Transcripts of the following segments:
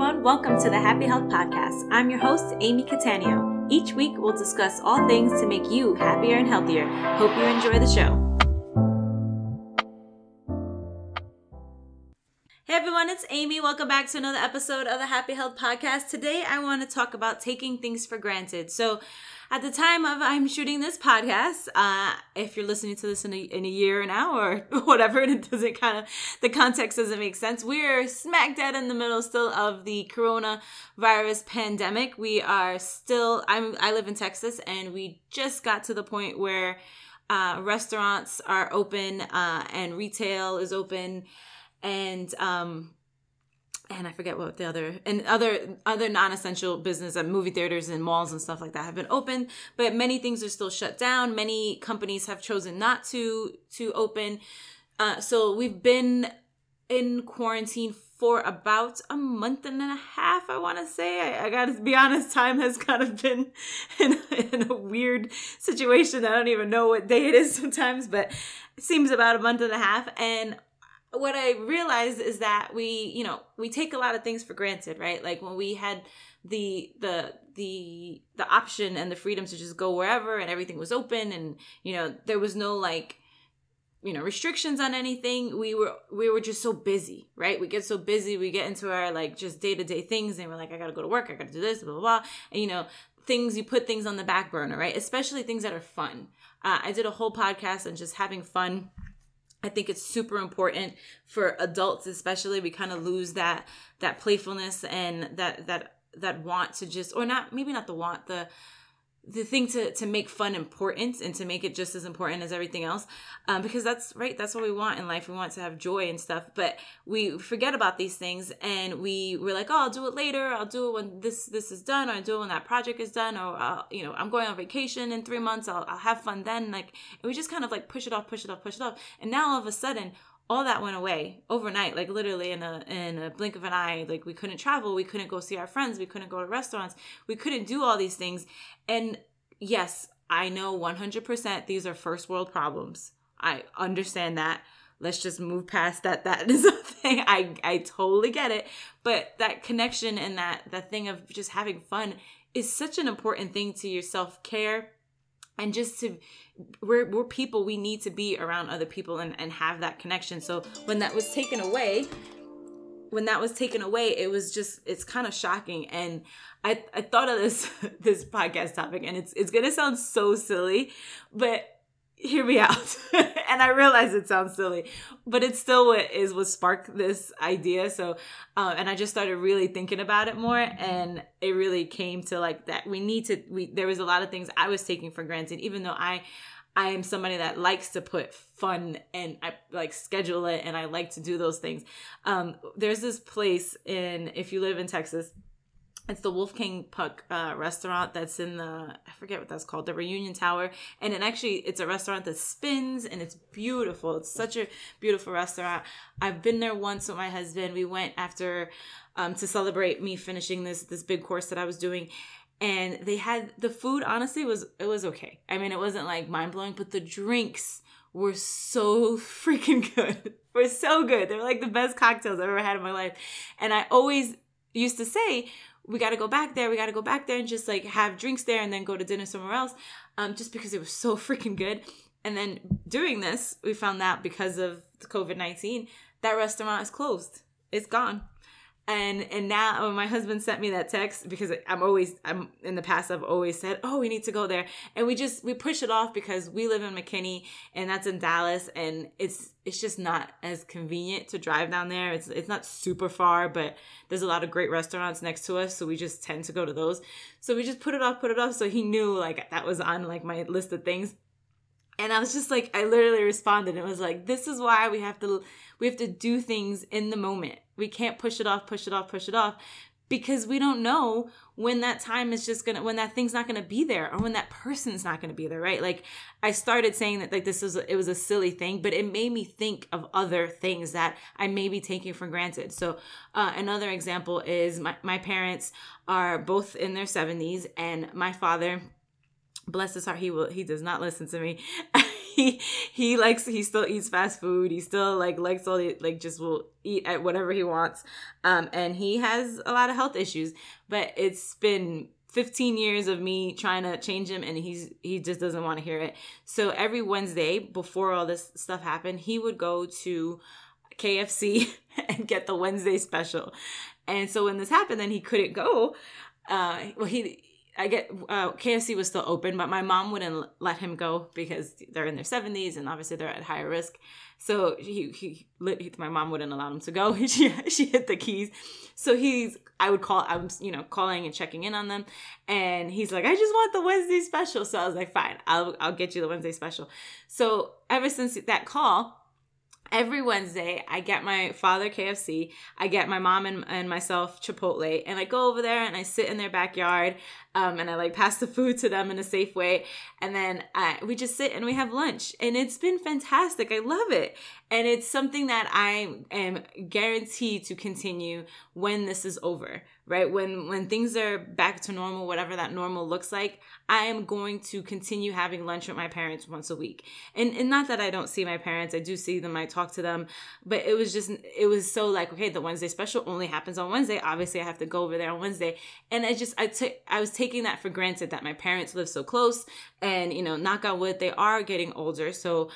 everyone. Welcome to the Happy Health Podcast. I'm your host, Amy Catania. Each week, we'll discuss all things to make you happier and healthier. Hope you enjoy the show. It's Amy. Welcome back to another episode of the Happy Health Podcast. Today, I want to talk about taking things for granted. So, at the time of I'm shooting this podcast, uh, if you're listening to this in a, in a year now or whatever, and it doesn't kind of, the context doesn't make sense, we're smack dead in the middle still of the coronavirus pandemic. We are still, I'm, I live in Texas and we just got to the point where uh, restaurants are open uh, and retail is open and um, and I forget what the other and other other non-essential business and movie theaters and malls and stuff like that have been open, but many things are still shut down. Many companies have chosen not to to open. Uh, so we've been in quarantine for about a month and a half. I want to say. I, I got to be honest. Time has kind of been in, in a weird situation. I don't even know what day it is sometimes, but it seems about a month and a half. And what I realized is that we, you know, we take a lot of things for granted, right? Like when we had the the the the option and the freedom to just go wherever and everything was open and you know there was no like you know restrictions on anything we were we were just so busy right? We get so busy we get into our like just day-to-day things and we're like i gotta go to work i gotta do this blah blah blah and you know things you put things on the back burner right? Especially things that are fun. Uh, i did a whole podcast on just having fun I think it's super important for adults especially we kind of lose that that playfulness and that that that want to just or not maybe not the want the the thing to to make fun important and to make it just as important as everything else um, because that's right that's what we want in life. We want to have joy and stuff but we forget about these things and we we're like oh i'll do it later. I'll do it when this this is done or i'll do it when that project is done or I'll, you know i'm going on vacation in three months. I'll, I'll have fun then. Like we just kind of like push it off push it off push it off. And now all of a sudden all that went away overnight like literally in a in a blink of an eye. Like we couldn't travel we couldn't go see our friends we couldn't go to restaurants we couldn't do all these things. And yes i know 100% these are first world problems. I understand that. Let's just move past that. That is a thing. I i totally get it. But that connection and that that thing of just having fun is such an important thing to your self-care and just to we're, we're people we need to be around other people and, and have that connection. So when that was taken away when that was taken away it was just it's kind of shocking. And i i thought of this this podcast topic and it's it's gonna sound so silly but hear me out and i realize it sounds silly but it's still what is what sparked this idea so uh, and i just started really thinking about it more and it really came to like that we need to we there was a lot of things i was taking for granted even though i I am somebody that likes to put fun and I like schedule it and I like to do those things. Um, there's this place in, if you live in Texas, it's the Wolfgang Puck uh, restaurant that's in the I forget what that's called the Reunion Tower. And it actually it's a restaurant that spins and it's beautiful. It's such a beautiful restaurant. I've been there once with my husband. We went after um, to celebrate me finishing this this big course that I was doing. And they had the food honestly was it was okay. I mean it wasn't like mind blowing but the drinks were so freaking good. Were so good. They're like the best cocktails I've ever had in my life. And I always used to say we got to go back there. We got to go back there and just like have drinks there and then go to dinner somewhere else. Um, just because it was so freaking good. And then doing this, we found out because of COVID 19, that restaurant is closed. It's gone and and now my husband sent me that text because i'm always i'm in the past i've always said oh we need to go there. And we just we push it off because we live in mckinney and that's in dallas and it's it's just not as convenient to drive down there. It's it's not super far but there's a lot of great restaurants next to us so we just tend to go to those. So we just put it off put it off so he knew like that was on like my list of things and I was just like, I literally responded. It was like, this is why we have to, we have to do things in the moment. We can't push it off, push it off, push it off, because we don't know when that time is just gonna, when that thing's not gonna be there, or when that person's not gonna be there, right? Like, I started saying that like this is, it was a silly thing, but it made me think of other things that I may be taking for granted. So, uh, another example is my my parents are both in their seventies, and my father bless his heart he will he does not listen to me he he likes he still eats fast food. He still like likes all the like just will eat at whatever he wants. Um, and he has a lot of health issues. But it's been 15 years of me trying to change him and he's he just doesn't want to hear it. So every Wednesday before all this stuff happened, he would go to KFC and get the Wednesday special. And so when this happened, then he couldn't go. Uh, well, he I get uh, KFC was still open, but my mom wouldn't let him go because they're in their seventies and obviously they're at higher risk. So he, he, he my mom wouldn't allow him to go. she she hit the keys. So he's I would call I'm you know calling and checking in on them, and he's like I just want the Wednesday special. So I was like fine, I'll I'll get you the Wednesday special. So ever since that call, every Wednesday, I get my father KFC, I get my mom and, and myself Chipotle, and I go over there and I sit in their backyard, um, and I like pass the food to them in a safe way, and then I, we just sit and we have lunch, and it's been fantastic. I love it, and it's something that I am guaranteed to continue when this is over right? When when things are back to normal whatever that normal looks like i am going to continue having lunch with my parents once a week. And and not that i don't see my parents. I do see them. I talk to them. But it was just it was so like okay the wednesday special only happens on wednesday. Obviously i have to go over there on wednesday. And i just i took i was taking that for granted that my parents live so close and you know knock on wood they are getting older. So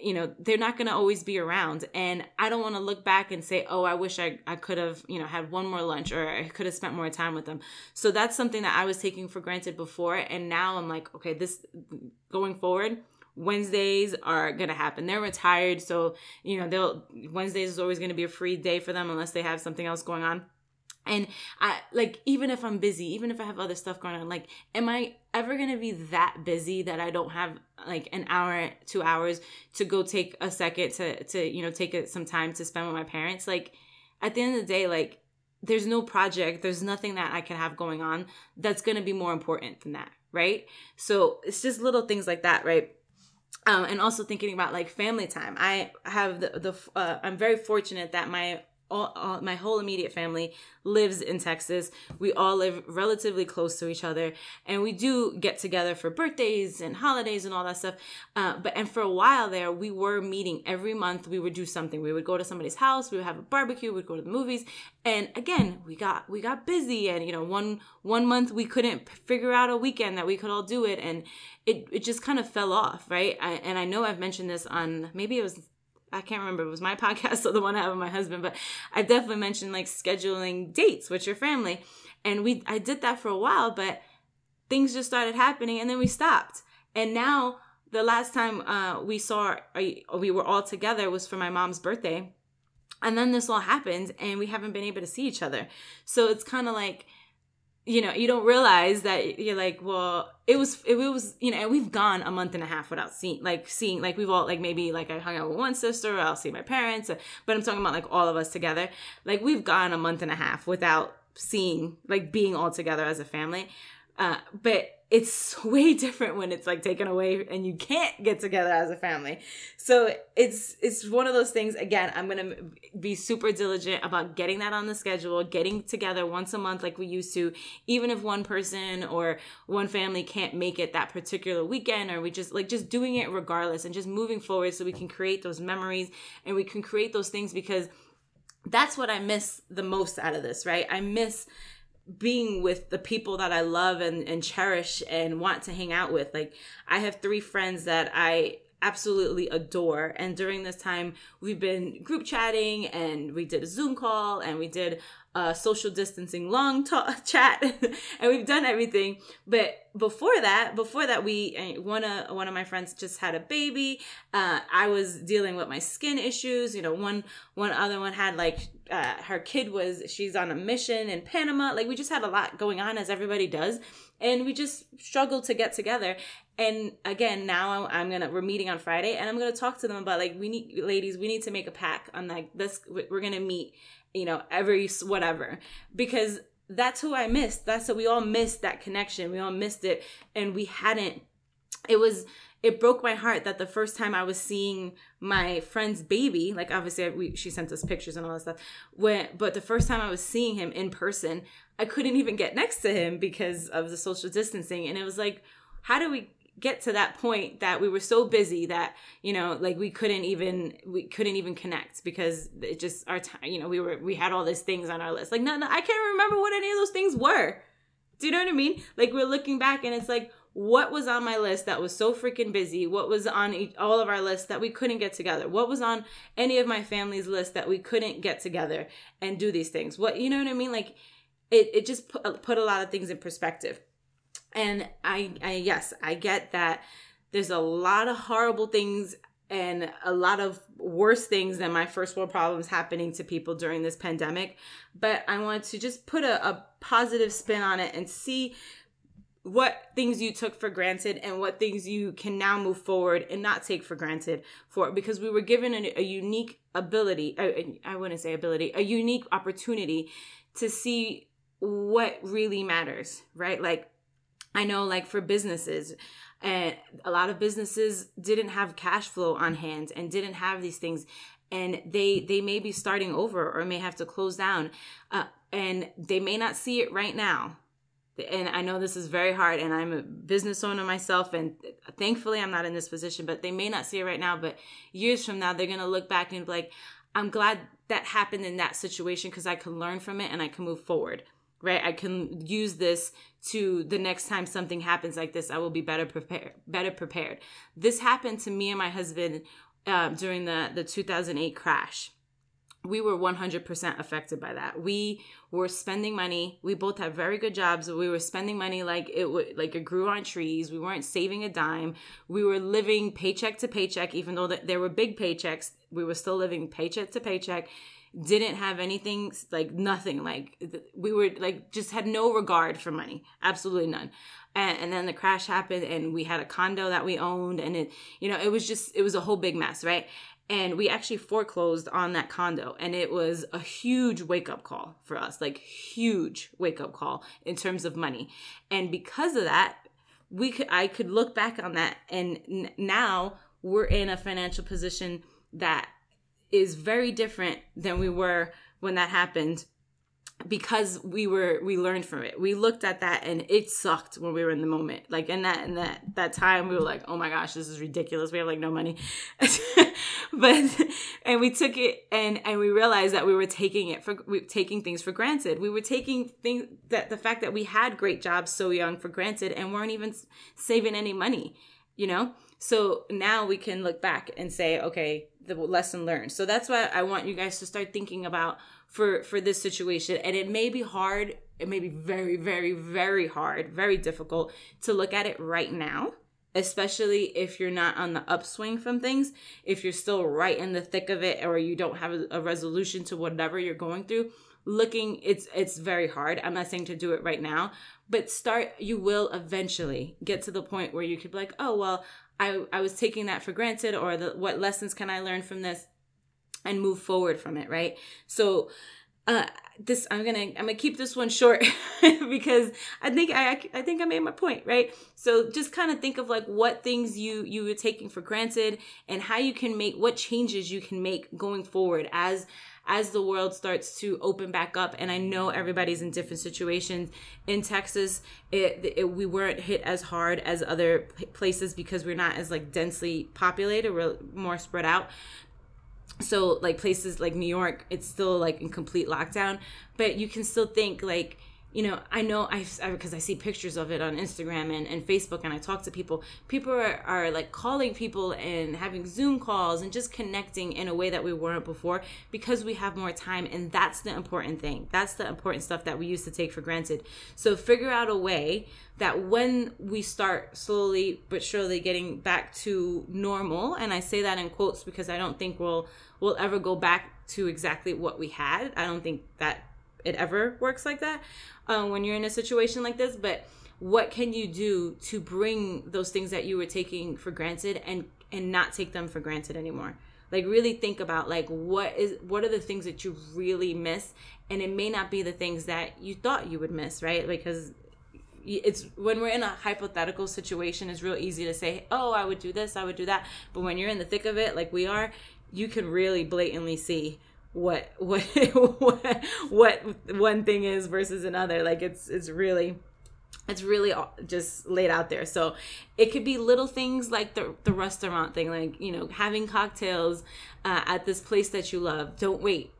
you know they're not going to always be around. And i don't want to look back and say oh i wish i, I could have you know had one more lunch or i could have spent more time with them. So that's something that i was taking for granted before. And now i'm like okay this going forward wednesdays are going to happen. They're retired so you know they'll wednesdays is always going to be a free day for them unless they have something else going on and I like even if I'm busy, even if I have other stuff going on, like am I ever going to be that busy that I don't have like an hour, 2 hours to go take a second to to you know take a, some time to spend with my parents? Like at the end of the day, like there's no project, there's nothing that I can have going on that's going to be more important than that, right? So it's just little things like that, right? Um, and also thinking about like family time. I have the the uh, I'm very fortunate that my all, all, my whole immediate family lives in Texas. We all live relatively close to each other, and we do get together for birthdays and holidays and all that stuff. Uh, but and for a while there, we were meeting every month. We would do something. We would go to somebody's house. We would have a barbecue. We'd go to the movies. And again, we got we got busy, and you know, one one month we couldn't figure out a weekend that we could all do it, and it it just kind of fell off, right? I, and I know I've mentioned this on maybe it was I can't remember it was my podcast or the one I have with my husband, but I definitely mentioned like scheduling dates with your family. And we I did that for a while, but things just started happening and then we stopped. And now the last time uh, we saw uh, we were all together was for my mom's birthday. And then this all happened and we haven't been able to see each other. So it's kind of like you know you don't realize that you're like well it was it, was you know we've gone a month and a half without seeing like seeing like we've all like maybe like i hung out with one sister or i'll see my parents uh, but i'm talking about like all of us together. Like we've gone a month and a half without seeing like being all together as a family. Uh, but it's way different when it's like taken away and you can't get together as a family. So it's it's one of those things again, I'm going to be super diligent about getting that on the schedule, getting together once a month like we used to, even if one person or one family can't make it that particular weekend or we just like just doing it regardless and just moving forward so we can create those memories and we can create those things because that's what I miss the most out of this, right? I miss being with the people that I love and, and cherish and want to hang out with. Like, I have three friends that I absolutely adore. And during this time, we've been group chatting and we did a Zoom call and we did social distancing long talk, chat and we've done everything. But before that, before that, we uh, one of one of my friends just had a baby. Uh, I was dealing with my skin issues. You know, one one other one had like uh, her kid was she's on a mission in Panama. Like we just had a lot going on as everybody does, and we just struggled to get together. And again, now I'm gonna we're meeting on Friday, and I'm gonna talk to them about like we need ladies, we need to make a pack on like this. We're gonna meet, you know, every whatever because that's who I missed. That's what we all missed that connection. We all missed it, and we hadn't. It was it broke my heart that the first time I was seeing my friend's baby, like obviously we, she sent us pictures and all that stuff, when but the first time I was seeing him in person, I couldn't even get next to him because of the social distancing, and it was like, how do we get to that point that we were so busy that you know like we couldn't even we couldn't even connect because it just our time you know we were we had all these things on our list. Like no i can't remember what any of those things were. Do you know what i mean? Like we're looking back and it's like what was on my list that was so freaking busy? What was on each, all of our lists that we couldn't get together? What was on any of my family's list that we couldn't get together and do these things? What you know what i mean? Like it, it just put, put a lot of things in perspective and I, I yes i get that there's a lot of horrible things and a lot of worse things than my first world problems happening to people during this pandemic. But i want to just put a, a positive spin on it and see what things you took for granted and what things you can now move forward and not take for granted for because we were given a, a unique ability I, I wouldn't say ability a unique opportunity to see what really matters right? Like i know like for businesses and a lot of businesses didn't have cash flow on hand and didn't have these things and they they may be starting over or may have to close down uh, and they may not see it right now. And I know this is very hard and I'm a business owner myself and thankfully I'm not in this position but they may not see it right now but years from now they're to look back and be like I'm glad that happened in that situation because I can learn from it and I can move forward right I can use this to the next time something happens like this I will be better prepared better prepared this happened to me and my husband uh, during the the 2008 crash we were 100% affected by that. We were spending money. We both had very good jobs. We were spending money like it would like it grew on trees. We weren't saving a dime. We were living paycheck to paycheck even though there were big paychecks. We were still living paycheck to paycheck. Didn't have anything like nothing like we were like just had no regard for money. Absolutely none. And, and then the crash happened and we had a condo that we owned and it you know it was just it was a whole big mess, right? and we actually foreclosed on that condo and it was a huge wake up call for us like huge wake up call in terms of money and because of that we could i could look back on that and n- now we're in a financial position that is very different than we were when that happened because we were we learned from it. We looked at that and it sucked when we were in the moment. Like in that in that that time we were like oh my gosh this is ridiculous. We have like no money. But and we took it and and we realized that we were taking it for we taking things for granted. We were taking things that the fact that we had great jobs so young for granted and weren't even saving any money you know? So now we can look back and say okay the lesson learned. So that's why i want you guys to start thinking about for for this situation. And it may be hard it may be very very very hard very difficult to look at it right now especially if you're not on the upswing from things if you're still right in the thick of it or you don't have a, resolution to whatever you're going through looking it's it's very hard i'm not saying to do it right now but start you will eventually get to the point where you could be like oh well i i was taking that for granted or the, what lessons can i learn from this and move forward from it, right? So uh this I'm to I'm to keep this one short because I think I I think I made my point, right? So just kind of think of like what things you you were taking for granted and how you can make what changes you can make going forward as as the world starts to open back up and i know everybody's in different situations. In texas it, it, we weren't hit as hard as other places because we're not as like densely populated. We're more spread out. So like places like new york it's still like in complete lockdown. But you can still think like you know i know i because I, I, see pictures of it on instagram and, and facebook and i talk to people people are, are like calling people and having zoom calls and just connecting in a way that we weren't before because we have more time and that's the important thing. That's the important stuff that we used to take for granted. So figure out a way that when we start slowly but surely getting back to normal and i say that in quotes because i don't think we'll we'll ever go back to exactly what we had. I don't think that it ever works like that um, when you're in a situation like this but what can you do to bring those things that you were taking for granted and and not take them for granted anymore? Like really think about like what is what are the things that you really miss? And it may not be the things that you thought you would miss right? Because it's when we're in a hypothetical situation it's real easy to say oh i would do this i would do that. But when you're in the thick of it like we are you can really blatantly see what what what one thing is versus another like it's it's really it's really just laid out there. So it could be little things like the the restaurant thing, like you know having cocktails uh, at this place that you love. Don't wait.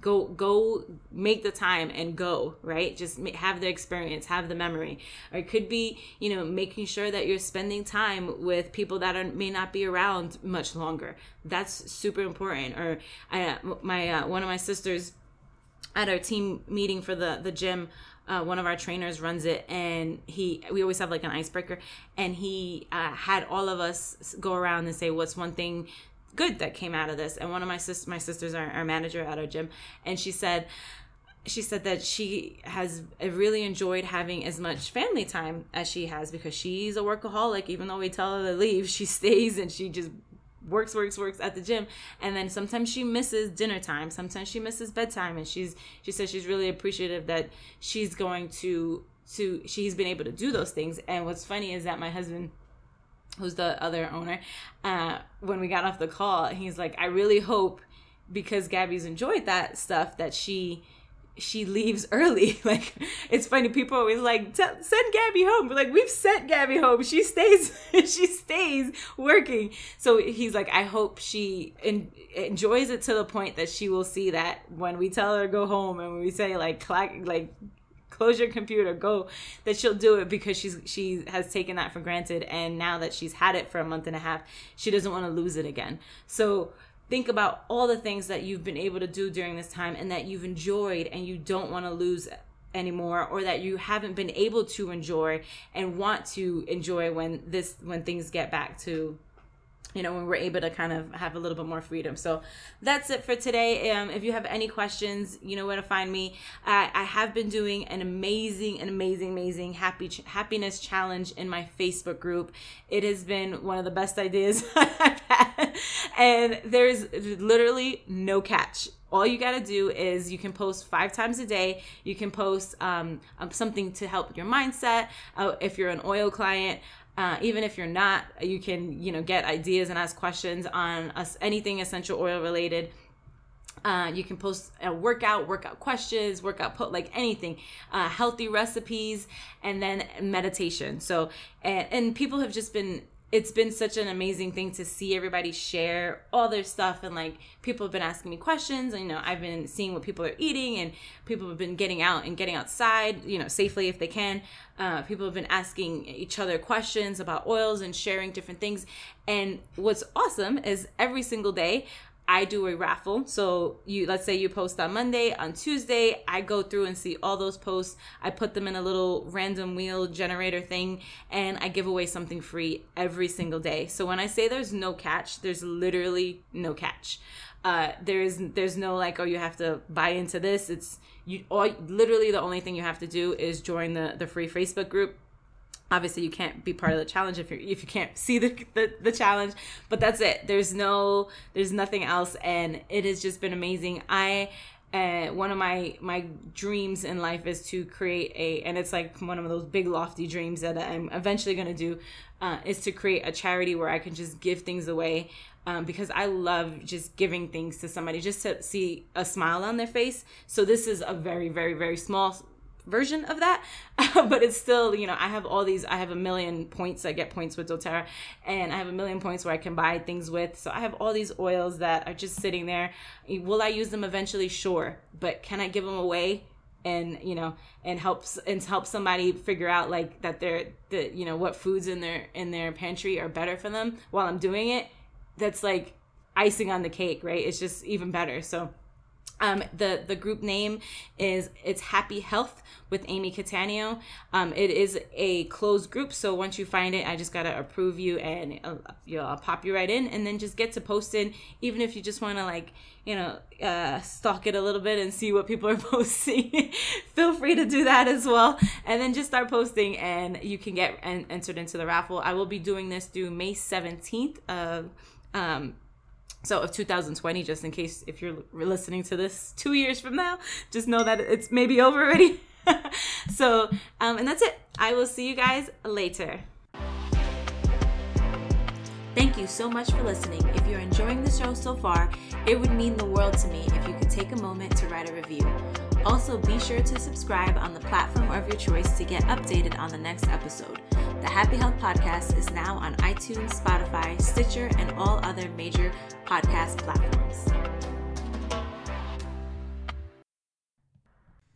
Go go make the time and go right. Just have the experience, have the memory. Or it could be you know making sure that you're spending time with people that are, may not be around much longer. That's super important. Or I, my uh, one of my sisters at our team meeting for the the gym uh, one of our trainers runs it and he we always have like an icebreaker and he uh, had all of us go around and say what's one thing good that came out of this. And one of my sis my sisters are our manager at our gym and she said she said that she has really enjoyed having as much family time as she has because she's a workaholic. Even though we tell her to leave she stays and she just works works works at the gym. And then sometimes she misses dinner time. Sometimes she misses bedtime. And she's she says she's really appreciative that she's going to to she's been able to do those things. And what's funny is that my husband who's the other owner uh when we got off the call he's like i really hope because gabby's enjoyed that stuff that she she leaves early. Like it's funny. People always like send Gabby home. Like we've sent Gabby home. She stays. she stays working. So he's like, I hope she en- enjoys it to the point that she will see that when we tell her go home and when we say like clack like close your computer go that she'll do it because she's she has taken that for granted. And now that she's had it for a month and a half she doesn't want to lose it again. So think about all the things that you've been able to do during this time and that you've enjoyed and you don't want to lose anymore or that you haven't been able to enjoy and want to enjoy when this when things get back to you know when we're able to kind of have a little bit more freedom. So that's it for today. Um, if you have any questions you know where to find me. I, I have been doing an amazing an amazing amazing happy ch- happiness challenge in my facebook group. It has been one of the best ideas i've had. And there's literally no catch. All you got to do is you can post five times a day. You can post um, um, something to help your mindset. Uh, if you're an oil client uh, even if you're not, you can you know get ideas and ask questions on us anything essential oil related. Uh, you can post a workout, workout questions, workout put like anything, uh, healthy recipes, and then meditation. So, and, and people have just been it's been such an amazing thing to see everybody share all their stuff and like people have been asking me questions and you know i've been seeing what people are eating and people have been getting out and getting outside you know safely if they can. Uh, people have been asking each other questions about oils and sharing different things. And what's awesome is every single day I do a raffle. So you let's say you post on Monday, on Tuesday, I go through and see all those posts. I put them in a little random wheel generator thing and I give away something free every single day. So when I say there's no catch, there's literally no catch. Uh, there's there's no like oh you have to buy into this. It's you all literally the only thing you have to do is join the the free Facebook group obviously you can't be part of the challenge if you if you can't see the, the, the challenge but that's it. There's no there's nothing else and it has just been amazing. I uh, one of my my dreams in life is to create a and it's like one of those big lofty dreams that i'm eventually going to do uh, is to create a charity where i can just give things away um, because i love just giving things to somebody just to see a smile on their face. So this is a very very very small version of that uh, but it's still you know i have all these i have a million points i get points with doterra and i have a million points where i can buy things with. So i have all these oils that are just sitting there. Will i use them eventually? Sure. But can i give them away and you know and helps and help somebody figure out like that they're the you know what foods in their in their pantry are better for them while i'm doing it? That's like icing on the cake right? It's just even better. So um, the the group name is it's Happy Health with Amy Catania. Um, it is a closed group, so once you find it, I just gotta approve you and uh, you know, I'll pop you right in, and then just get to posting. Even if you just want to like you know uh, stalk it a little bit and see what people are posting, feel free to do that as well. And then just start posting, and you can get en- entered into the raffle. I will be doing this through May seventeenth of. Um, so of 2020 just in case if you're listening to this two years from now just know that it's maybe over already so um, and that's it i will see you guys later Thank you so much for listening. If you're enjoying the show so far, it would mean the world to me if you could take a moment to write a review. Also, be sure to subscribe on the platform of your choice to get updated on the next episode. The Happy Health Podcast is now on iTunes, Spotify, Stitcher, and all other major podcast platforms.